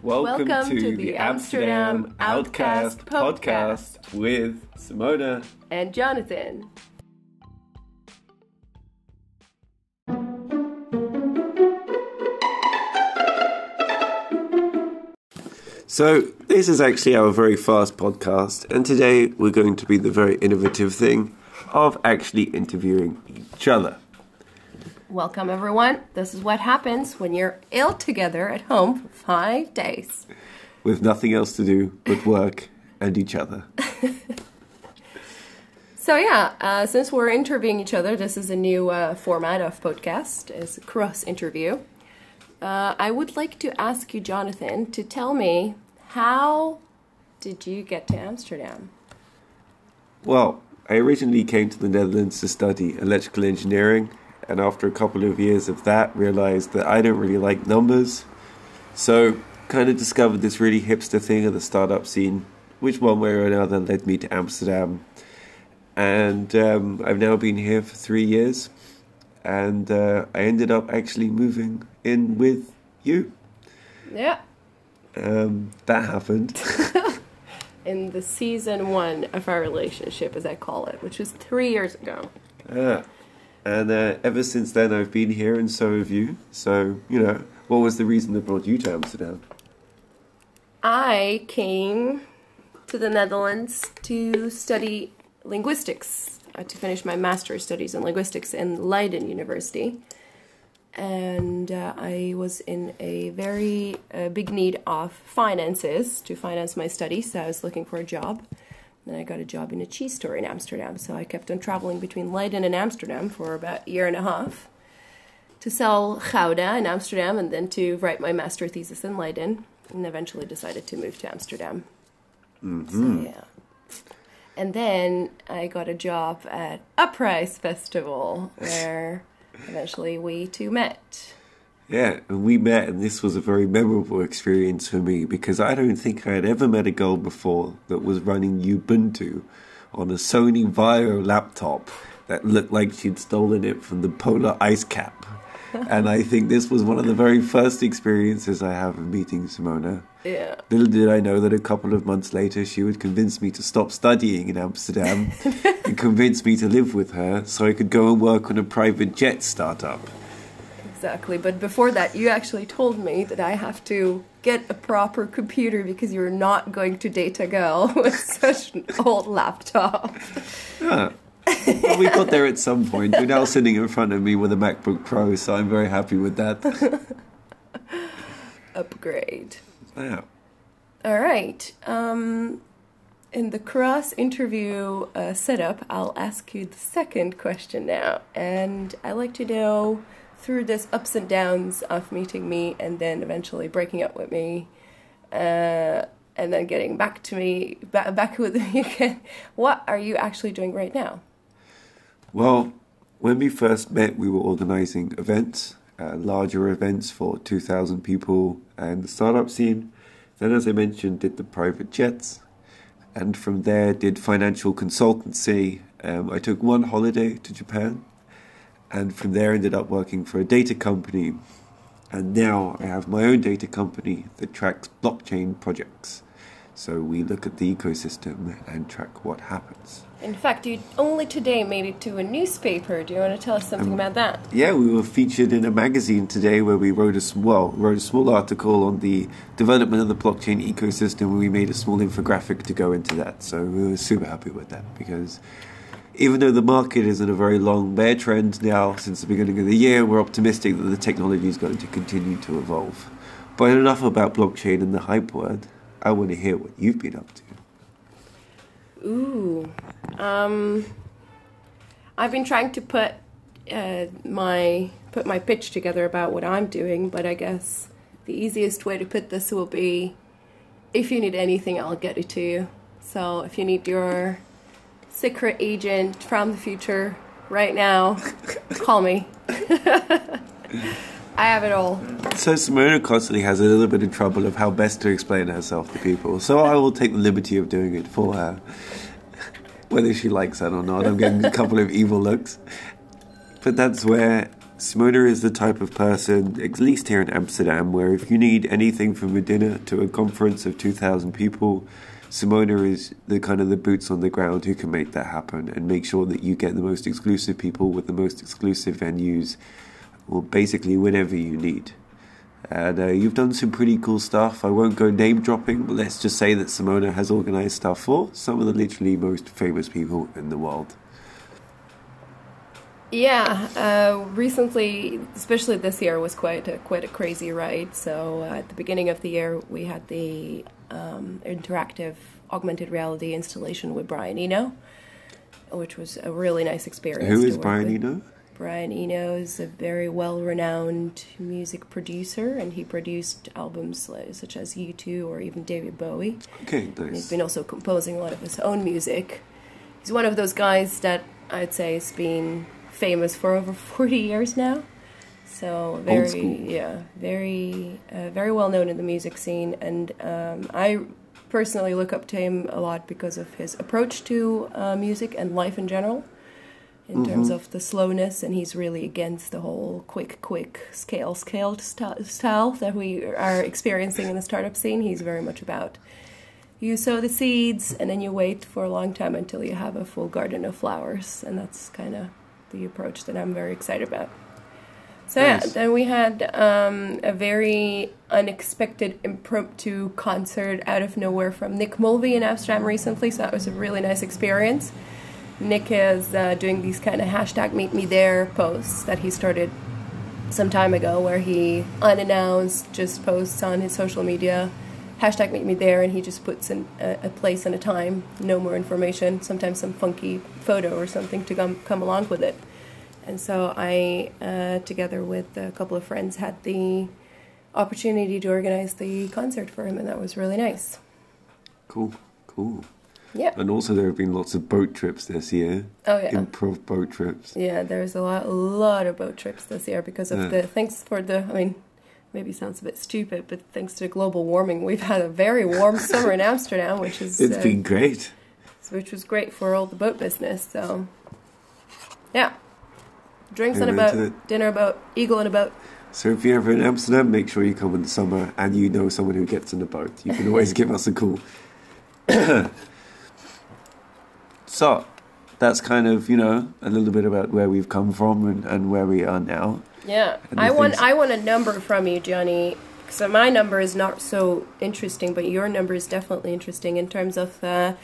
Welcome, Welcome to, to the the Amsterdam Amsterdam Outcast Outcast podcast with Simona. And Jonathan. So, this is actually our very fast podcast, and today we're going to be the very innovative thing of actually interviewing each other. Welcome, everyone. This is what happens when you're ill together at home for five days. with nothing else to do but work and each other. So, yeah, uh, since we're interviewing each other, this is a new uh, format of podcast. It's a cross interview. Uh, I would like to ask you, Jonathan, to tell me how did you get to Amsterdam? Well, I originally came to the Netherlands to study electrical engineering, and after a couple of years of that, realized that I don't really like numbers. So, kind of discovered this really hipster thing of the startup scene, which one way or another led me to Amsterdam. And um, I've now been here for three years, and uh, I ended up actually moving in with you. Yeah, Um, that happened. in the season one of our relationship, as I call it, which was three years ago. Yeah. And uh, ever since then, I've been here, and so have you. So, you know, what was the reason that brought you to Amsterdam? I came to the Netherlands to study linguistics, uh, to finish my master's studies in linguistics in Leiden University. And uh, I was in a very uh, big need of finances to finance my studies, so I was looking for a job. Then I got a job in a cheese store in Amsterdam, so I kept on traveling between Leiden and Amsterdam for about a year and a half to sell Gouda in Amsterdam and then to write my master thesis in Leiden and eventually decided to move to Amsterdam. So, mm-hmm. yeah. And then I got a job at Uprise Festival where eventually we two met. Yeah, and we met, and this was a very memorable experience for me because I don't think I had ever met a girl before that was running Ubuntu on a Sony Vaio laptop that looked like she'd stolen it from the polar ice cap. and I think this was one of the very first experiences I have of meeting Simona. Yeah. Little did I know that a couple of months later she would convince me to stop studying in Amsterdam and convince me to live with her so I could go and work on a private jet startup. Exactly. But before that, you actually told me that I have to get a proper computer because you're not going to date a girl with such an old laptop. Yeah. Well, we got there at some point. You're now sitting in front of me with a MacBook Pro, so I'm very happy with that. Upgrade. Yeah. All right. Um, in the cross interview uh, setup, I'll ask you the second question now. And I like to know through this ups and downs of meeting me and then eventually breaking up with me uh, and then getting back to me, ba- back with me again. What are you actually doing right now? Well, when we first met, we were organizing events, uh, larger events for 2,000 people and the startup scene. Then, as I mentioned, did the private jets. And from there, did financial consultancy. Um, I took one holiday to Japan. And from there, ended up working for a data company. And now I have my own data company that tracks blockchain projects. So we look at the ecosystem and track what happens. In fact, you only today made it to a newspaper. Do you want to tell us something um, about that? Yeah, we were featured in a magazine today where we wrote a s- well wrote a small article on the development of the blockchain ecosystem. We made a small infographic to go into that, so we were super happy with that because even though the market is in a very long bear trend now since the beginning of the year, we're optimistic that the technology is going to continue to evolve. But enough about blockchain and the hype word. I want to hear what you've been up to. Ooh. Um, I've been trying to put uh, my put my pitch together about what I'm doing, but I guess the easiest way to put this will be if you need anything, I'll get it to you. So if you need your secret agent from the future right now, call me. I have it all. So Simona constantly has a little bit of trouble of how best to explain herself to people. So I will take the liberty of doing it for her. Whether she likes that or not, I'm getting a couple of evil looks. But that's where Simona is the type of person, at least here in Amsterdam, where if you need anything from a dinner to a conference of 2,000 people, Simona is the kind of the boots on the ground who can make that happen and make sure that you get the most exclusive people with the most exclusive venues, or basically whenever you need. And uh, you've done some pretty cool stuff. I won't go name dropping, but let's just say that Simona has organized stuff for some of the literally most famous people in the world. Yeah, uh, recently, especially this year, was quite a quite a crazy ride. So uh, at the beginning of the year, we had the um, interactive augmented reality installation with Brian Eno, which was a really nice experience. Who is Brian with. Eno? Brian Eno is a very well-renowned music producer, and he produced albums like, such as U2 or even David Bowie. Okay, He's nice. been also composing a lot of his own music. He's one of those guys that I'd say has been famous for over 40 years now. So very, yeah, very, uh, very well known in the music scene, and um, I personally look up to him a lot because of his approach to uh, music and life in general. In terms of the slowness, and he's really against the whole quick, quick scale, scaled st- style that we are experiencing in the startup scene. He's very much about you sow the seeds and then you wait for a long time until you have a full garden of flowers and that's kind of the approach that i'm very excited about. So Nice. yeah then we had um, a very unexpected impromptu concert out of nowhere from nick mulvey in amsterdam recently so that was a really nice experience. Nick is uh, doing these kind of hashtag meet me there posts that he started some time ago where he unannounced just posts on his social media hashtag meet me there and he just puts in a, a place and a time no more information sometimes some funky photo or something to come, come along with it and so i uh, together with a couple of friends had the opportunity to organize the concert for him and that was really nice Cool, cool. yeah And also, there have been lots of boat trips this year. Oh, yeah. Improv boat trips. Yeah, there's a lot, a lot of boat trips this year because of Yeah. the thanks for the. I mean, maybe sounds a bit stupid, but thanks to global warming, we've had a very warm summer in Amsterdam, which is It's uh, been great. which was great for all the boat business. So, yeah, drinks on a boat, dinner a boat, eagle on a boat. So if you're ever in Amsterdam, make sure you come in the summer and you know someone who gets in a boat. You can always give us a call. so that's kind of, you know, a little bit about where we've come from and, and where we are now. Yeah, I want things- I want a number from you, Johnny. So my number is not so interesting, but your number is definitely interesting in terms of. Uh,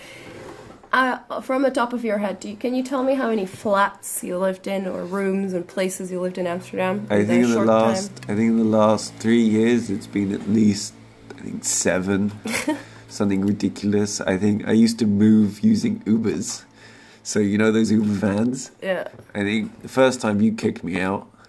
uh, from the top of your head, do you, can you tell me how many flats you lived in, or rooms and places you lived in Amsterdam? I in think in the last time? I think in the last three years it's been at least I think seven. something ridiculous. I think I used to move using Ubers. So you know those Uber vans? Yeah. I think the first time you kicked me out,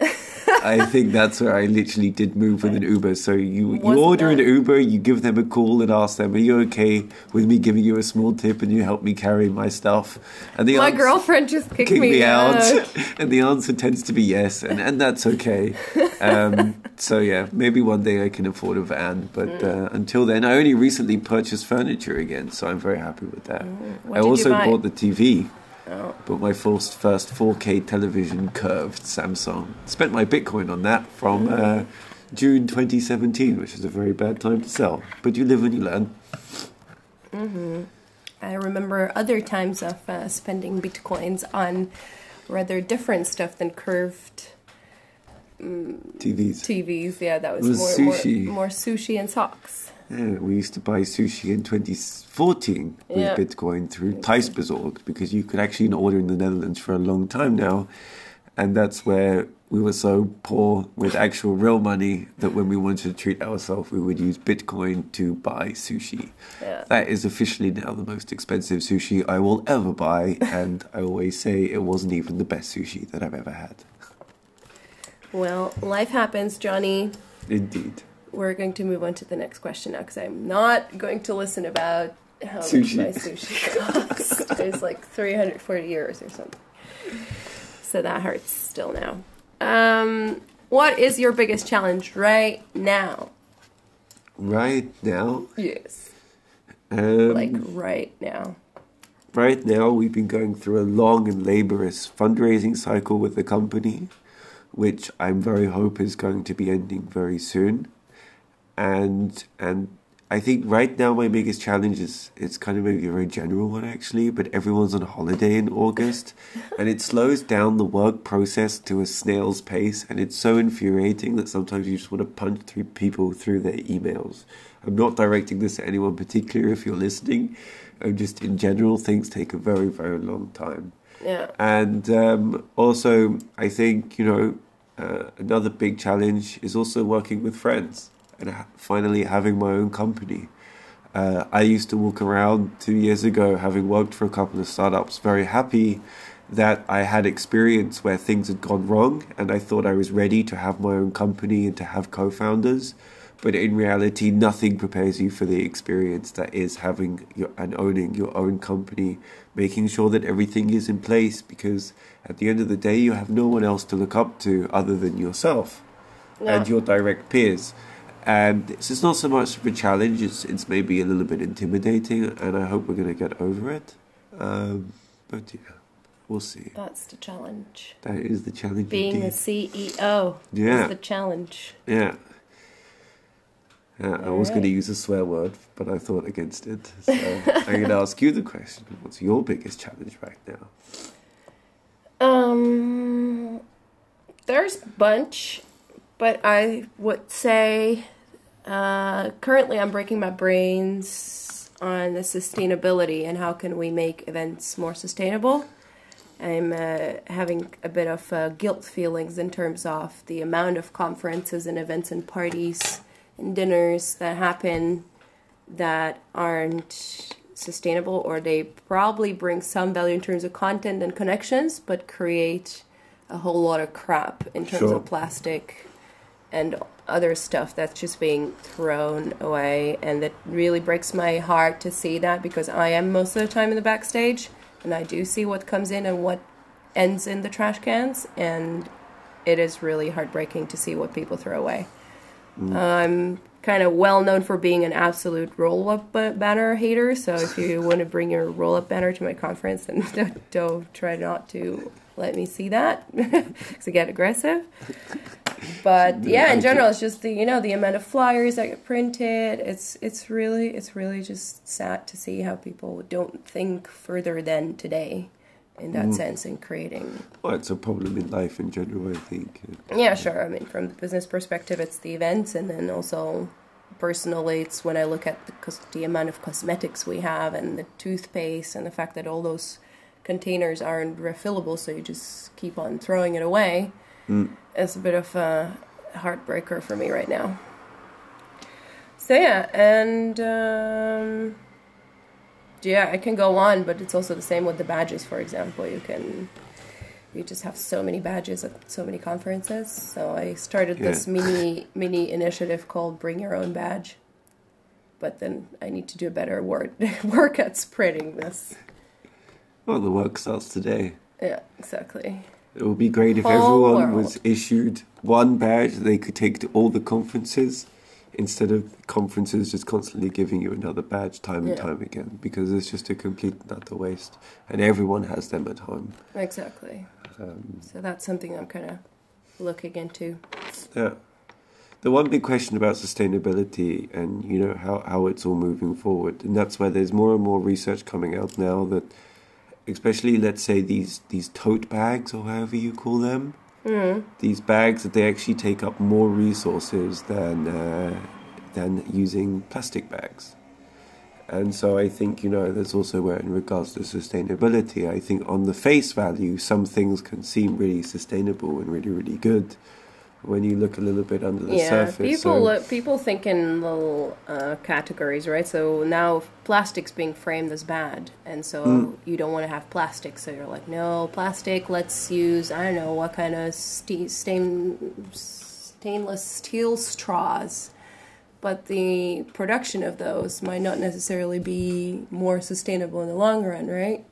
I think that's where I literally did move with an Uber. So you you Wasn't order an Uber, you give them a call and ask them, "Are you okay with me giving you a small tip and you help me carry my stuff?" And the My answer- girlfriend just kicked kick me, me out, out. and the answer tends to be yes, and, and that's okay. Um, so yeah, maybe one day I can afford a van, but Mm. uh, until then, I only recently purchased furniture again, so I'm very happy with that. Mm. I also bought the TV. Bought my first first 4K television curved Samsung. Spent my Bitcoin on that from uh, June 2017, which is a very bad time to sell. But you live and you learn. Mm-hmm. I remember other times of uh, spending bitcoins on rather different stuff than curved TVs. TVs. Yeah, that was, was more, more more sushi and socks. Yeah, we used to buy sushi in 2014 with Yeah. Bitcoin through Thuisbezorgd because you could actually order in the Netherlands for a long time now. And that's where we were so poor with actual real money that when we wanted to treat ourselves, we would use Bitcoin to buy sushi. Yeah. That is officially now the most expensive sushi I will ever buy. And I always say it wasn't even the best sushi that I've ever had. Well, life happens, Johnny. Indeed. We're going to move on to the next question now because I'm not going to listen about how Sushi. much my sushi cost. it's like 340 euros or something. So that hurts still now. Um, what is your biggest challenge right now? Right now, Yes. um, Like right now. Right now, we've been going through a long and laborious fundraising cycle with the company. which I'm very hope is going to be ending very soon. And and I think right now my biggest challenge is it's kind of maybe a very general one actually, but everyone's on holiday in August, and it slows down the work process to a snail's pace, and it's so infuriating that sometimes you just want to punch through people through their emails. I'm not directing this at anyone particular if you're listening. I'm just in general things take a very very long time. Yeah. And um, also, I think, you know, uh, another big challenge is also working with friends and finally having my own company. Uh, I used to walk around two years ago, having worked for a couple of startups, very happy that I had experience where things had gone wrong and I thought I was ready to have my own company and to have co founders. But in reality, nothing prepares you for the experience that is having your, and owning your own company, making sure that everything is in place because at the end of the day, you have no one else to look up to other than yourself and your direct peers. And it's it's not so much of a challenge, it's, it's maybe a little bit intimidating, and I hope we're going to get over it. Um, but yeah, we'll see. That's the challenge. That is the challenge. Being a indeed. CEO Yeah. is the challenge. Yeah. Yeah, I was going to use a swear word, but I thought against it. So I'm going to ask you the question. What's your biggest challenge right now? Um, there's a bunch, but I would say uh, currently I'm breaking my brains on the sustainability and how can we make events more sustainable. I'm uh, having a bit of uh, guilt feelings in terms of the amount of conferences and events and parties and dinners that happen that aren't sustainable or they probably bring some value in terms of content and connections but create a whole lot of crap in terms Sure. of plastic and other stuff that's just being thrown away and it really breaks my heart to see that because I am most of the time in the backstage and I do see what comes in and what ends in the trash cans and it is really heartbreaking to see what people throw away. Mm. I'm kind of well known for being an absolute roll up banner hater. So if you want to bring your roll up banner to my conference, then don't, don't try not to let me see that because I get aggressive. But yeah, in general, it's just the you know the amount of flyers that get printed. It's it's really it's really just sad to see how people don't think further than today, in that mm. sense, in creating Well, it's a problem in life in general, I think. yeah, sure. I mean, from the business perspective, it's the events, and then also personally, it's when I look at the, the amount of cosmetics we have and the toothpaste and the fact that all those containers aren't refillable, so you just keep on throwing it away. It's a bit of a heartbreaker for me right now. So yeah, and um, yeah, I can go on, but it's also the same with the badges. For example, you can you just have so many badges at so many conferences. So I started this Yeah. mini mini initiative called Bring Your Own Badge. But then I need to do a better word, work at spreading this. Well, the work starts today. Yeah, exactly. It would be great if everyone world. was issued one badge they could take to all the conferences instead of conferences just constantly giving you another badge time and Yeah. time again because it's just a complete and utter waste and everyone has them at home. Exactly. Um, So that's something I'm kind of looking into. Yeah. The one big question about sustainability and you know how, how it's all moving forward, and that's where there's more and more research coming out now that, especially let's say these these tote bags or however you call them, these bags that they actually take up more resources than uh, than using plastic bags. And so I think, you know, there's also where, in regards to sustainability, I think on the face value, some things can seem really sustainable and really, really good when you look a little bit under the yeah, surface. people so, look, people think in little uh, categories, right? So now plastic's being framed as bad, and so Mm. you don't want to have plastic. So you're like, no plastic. Let's use I don't know what kind of ste- stain, stainless steel straws. But the production of those might not necessarily be more sustainable in the long run, right?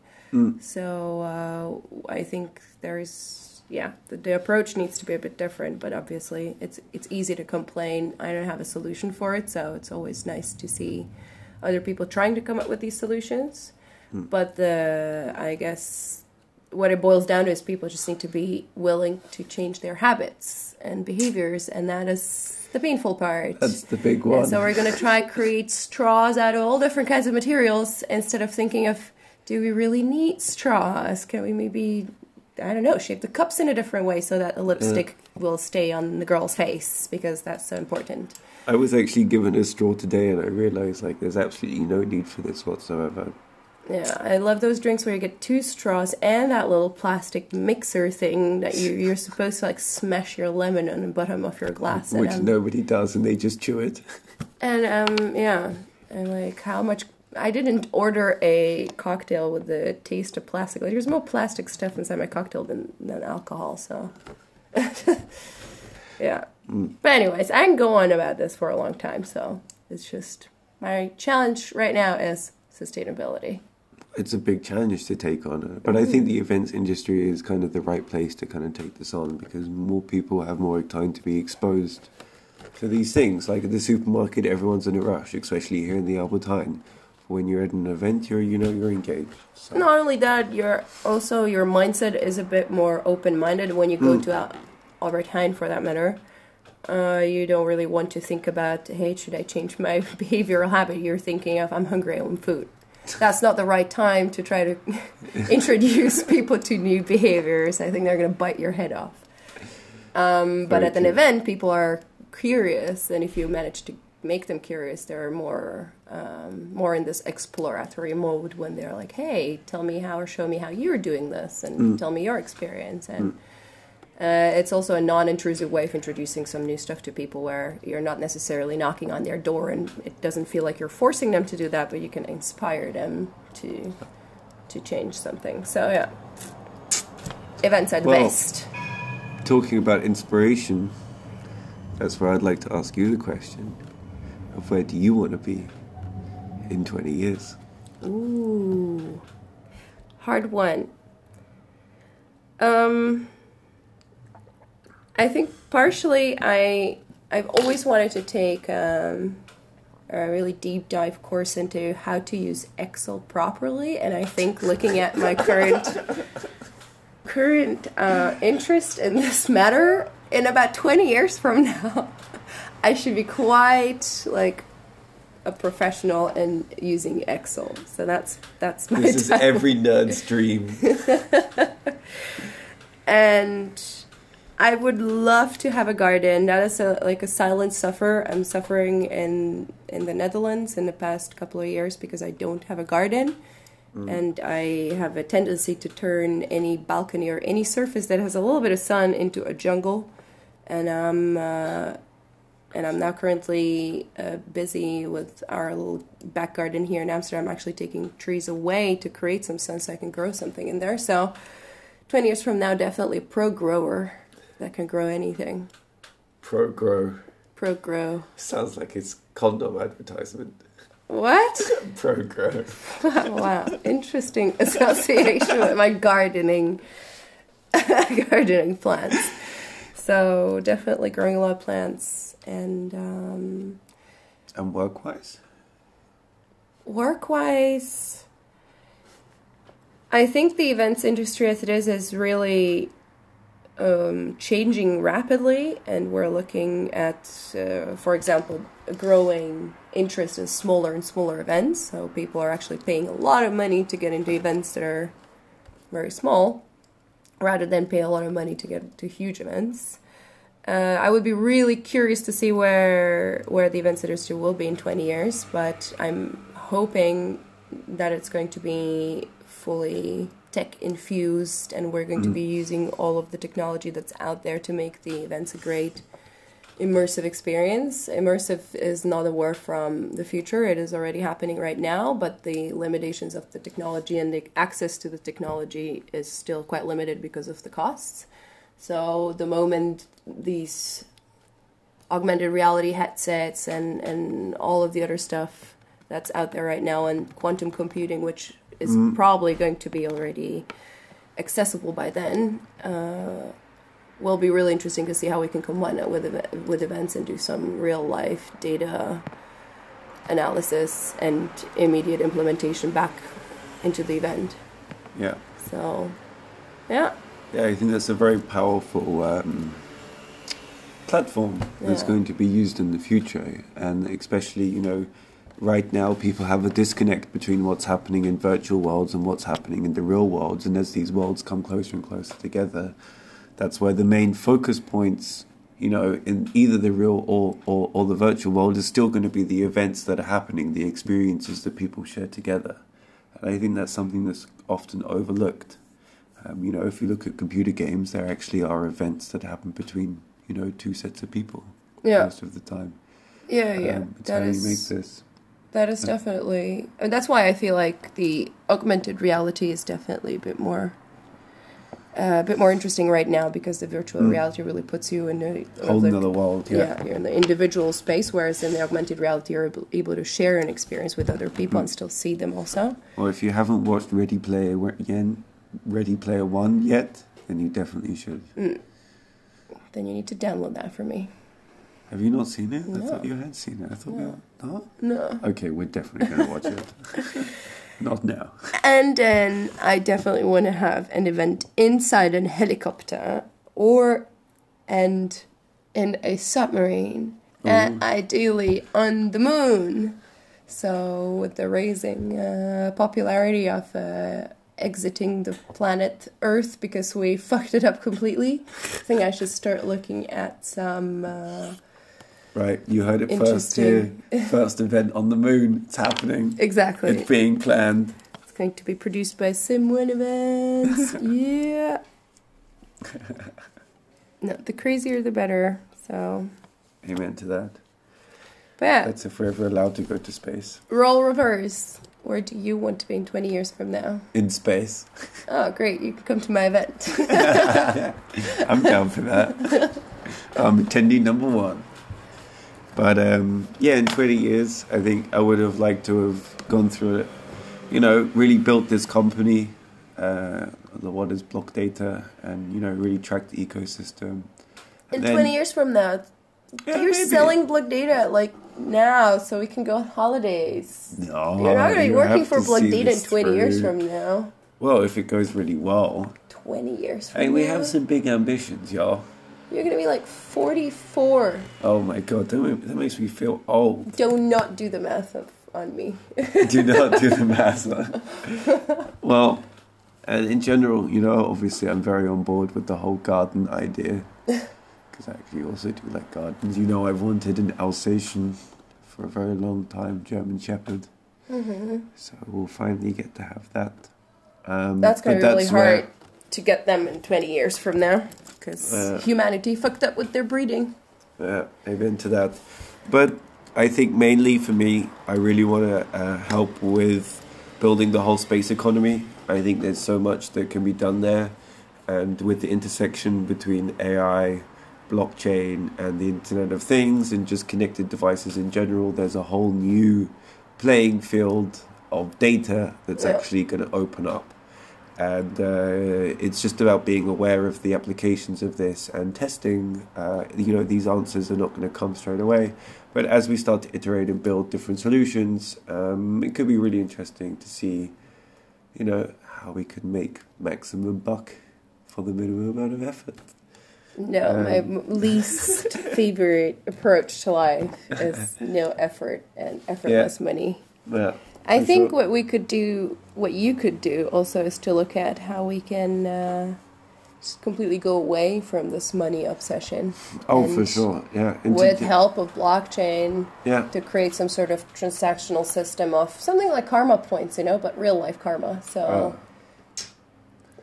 So uh, I think there's yeah the, the approach needs to be a bit different, but obviously it's it's easy to complain. I don't have a solution for it, so it's always nice to see other people trying to come up with these solutions. Hmm. But the I guess what it boils down to is people just need to be willing to change their habits and behaviors, and that is the painful part. That's the big one. And so we're going to try create straws out of all different kinds of materials instead of thinking of do we really need straws? Can we maybe I don't know, shape the cups in a different way so that the lipstick will stay on the girl's face because that's so important. I was actually given a straw today, and I realized like there's absolutely no need for this whatsoever. Yeah, I love those drinks where you get two straws and that little plastic mixer thing that you, you're supposed to like smash your lemon on the bottom of your glass. Which and, um, nobody does, and they just chew it. and um, yeah, and like how much. I didn't order a cocktail with the taste of plastic. Like, there's more plastic stuff inside my cocktail than, than alcohol, so. yeah. Mm. But, anyways, I can go on about this for a long time, so it's just my challenge right now is sustainability. It's a big challenge to take on, uh, but I think mm-hmm. the events industry is kind of the right place to kind of take this on because more people have more time to be exposed to these things. Like at the supermarket, everyone's in a rush, especially here in the Albert Heijn. When you're at an event, you're you know you're engaged. So. Not only that, your also your mindset is a bit more open minded when you go to Al- Albert Heijn, for that matter. Uh, you don't really want to think about, hey, should I change my behavioral habit? You're thinking of, I'm hungry, I want food. That's not the right time to try to introduce people to new behaviors. I think they're going to bite your head off. Um, but Very at an true. event, people are curious, and if you manage to make them curious, they're more um, more in this exploratory mode when they're like, "Hey, tell me how or show me how you're doing this, and tell me your experience." And uh, it's also a non-intrusive way of introducing some new stuff to people, where you're not necessarily knocking on their door, and it doesn't feel like you're forcing them to do that, but you can inspire them to to change something. So yeah, events are the Well, best. Talking about inspiration, that's where I'd like to ask you the question where do you want to be in 20 years? Ooh, hard one. Um, I think partially I I've always wanted to take um, a really deep dive course into how to use Excel properly, and I think looking at my current current uh, interest in this matter, in about twenty years from now, I should be quite like a professional in using Excel. So that's that's my This is every nerd's dream. and I would love to have a garden. That is a, like a silent suffer. I'm suffering in in the Netherlands in the past couple of years because I don't have a garden, and I have a tendency to turn any balcony or any surface that has a little bit of sun into a jungle, and I'm. Uh, and I'm now currently uh, busy with our little back garden here in Amsterdam, actually taking trees away to create some sun so I can grow something in there. So, 20 years from now, definitely a pro grower that can grow anything. Pro grow. Pro grow. Sounds like it's condom advertisement. What? Pro grow. wow, interesting association with my gardening, gardening plants. So definitely growing a lot of plants and um, And work wise? work wise, I think the events industry as it is is really um, changing rapidly, and we're looking at, uh, for example, a growing interest in smaller and smaller events. So people are actually paying a lot of money to get into events that are very small, rather than pay a lot of money to get to huge events. Uh, I would be really curious to see where where the events industry will be in 20 years, but I'm hoping that it's going to be fully tech infused and we're going to be using all of the technology that's out there to make the events a great immersive experience. Immersive is not a word from the future, it is already happening right now, but the limitations of the technology and the access to the technology is still quite limited because of the costs. So the moment these augmented reality headsets and, and all of the other stuff that's out there right now and quantum computing, which is probably going to be already accessible by then, uh, will be really interesting to see how we can combine it with ev- with events and do some real life data analysis and immediate implementation back into the event. Yeah. So Yeah. Yeah, I think that's a very powerful um, platform that's going to be used in the future, and especially you know, right now people have a disconnect between what's happening in virtual worlds and what's happening in the real worlds, and as these worlds come closer and closer together, that's where the main focus points. You know, in either the real or, or, or the virtual world is still going to be the events that are happening, the experiences that people share together. And I think that's something that's often overlooked. Um, you know, if you look at computer games, there actually are events that happen between you know two sets of people Yeah. most of the time. Yeah, yeah. Um, it's that how is you make this. that is definitely and that's why I feel like the augmented reality is definitely a bit more uh, a bit more interesting right now because the virtual Mm. reality really puts you in a Whole the- nother world. Yeah. yeah. you're in the individual space, whereas in the augmented reality, you're able, able to share an experience with other people Mm. and still see them also. Or if you haven't watched Ready Player One, Ready Player One yet, then you definitely should. Mm. Then you need to download that for me. Have you not seen it? I thought you had seen it. I thought No. you not. No. Okay, we're definitely going to watch it. not now. And then I definitely want to have an event inside a helicopter or and in a submarine, and ideally on the moon. So with the raising uh, popularity of uh, exiting the planet Earth because we fucked it up completely, I think I should start looking at some. Uh, Right, you heard it first here. First event on the moon. It's happening. exactly. It's being planned. It's going to be produced by Simwin Events. yeah. No, the crazier the better. So, Amen to that. but yeah, That's if we're ever allowed to go to space. role reverse. Where do you want to be in 20 years from now? In space. Oh, great. You can come to my event. I'm down for that. I'm um, attendee number one. But um, yeah, in 20 years, I think I would have liked to have gone through it. You know, really built this company, uh, the what is block data, and you know, really tracked the ecosystem. in And then- 20 years from now, Yeah, you're maybe. selling Block Data like now so we can go on holidays. No, you're not going to be working for Block Data in this 20 years from now. Well, if it goes really well, 20 years from now. hey, we have some big ambitions, y'all. You're to be like 44. Oh my god, that, makes me feel old. Do not do the math of, on me. do not do the math. man. well, and in general, you know, obviously, I'm very on board with the whole garden idea because I actually also do like gardens. You know, I've wanted an Alsatian for a very long time, German Shepherd. hmm So we'll finally get to have that. Um, That's going to be really where- hard to get them in 20 years from now because Uh, humanity fucked up with their breeding. Yeah, amen to that. But I think mainly for me, I really want to uh, help with building the whole space economy. I think there's so much that can be done there, and with the intersection between AI, blockchain, and the Internet of Things, and just connected devices in general, there's a whole new playing field of data that's Yeah. actually going to open up. And uh, it's just about being aware of the applications of this and testing. Uh, you know, these answers are not going to come straight away, but as we start to iterate and build different solutions, um, it could be really interesting to see, you know, how we could make maximum buck for the minimum amount of effort. No, Um, my least favorite approach to life is no effort and effortless money. Yeah, I For think sure. what we could do, what you could do also, is to look at how we can uh, just completely go away from this money obsession. oh, for sure. Yeah, And With get- help of blockchain, yeah, to create some sort of transactional system of something like karma points, you know, but real life karma. So, Oh.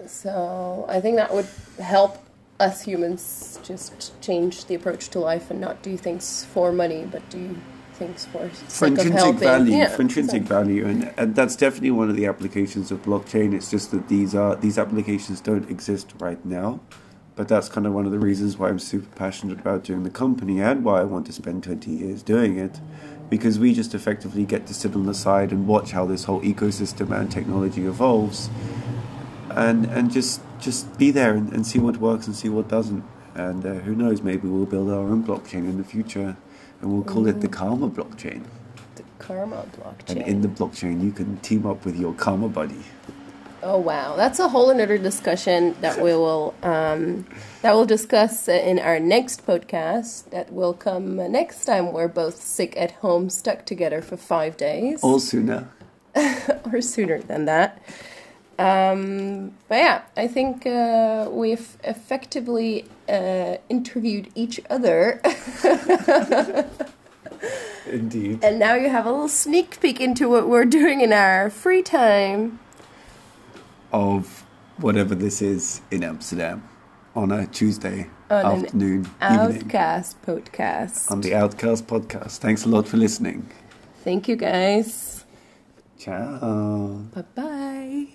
so I think that would help us humans just change the approach to life and not do things for money, but do things for for intrinsic value, Yeah, for intrinsic exactly. value, and, and that's definitely one of the applications of blockchain. It's just that these are these applications don't exist right now, but that's kind of one of the reasons why I'm super passionate about doing the company and why I want to spend 20 years doing it, because we just effectively get to sit on the side and watch how this whole ecosystem and technology evolves, and and just just be there and, and see what works and see what doesn't. And uh, who knows, maybe we'll build our own blockchain in the future, and we'll call it the Karma blockchain. The karma blockchain. And in the blockchain, you can team up with your karma buddy. Oh wow, that's a whole another discussion that we will um, that we'll discuss in our next podcast. That will come next time. We're both sick at home, stuck together for five days, Or sooner. or sooner than that. Um, but yeah, I think uh, we've effectively uh, interviewed each other, Indeed. and now you have a little sneak peek into what we're doing in our free time. Of whatever this is in Amsterdam on a Tuesday On afternoon, evening. Outcast podcast. On the Outcast podcast. Thanks a lot for listening. Thank you guys. Ciao. Bye bye.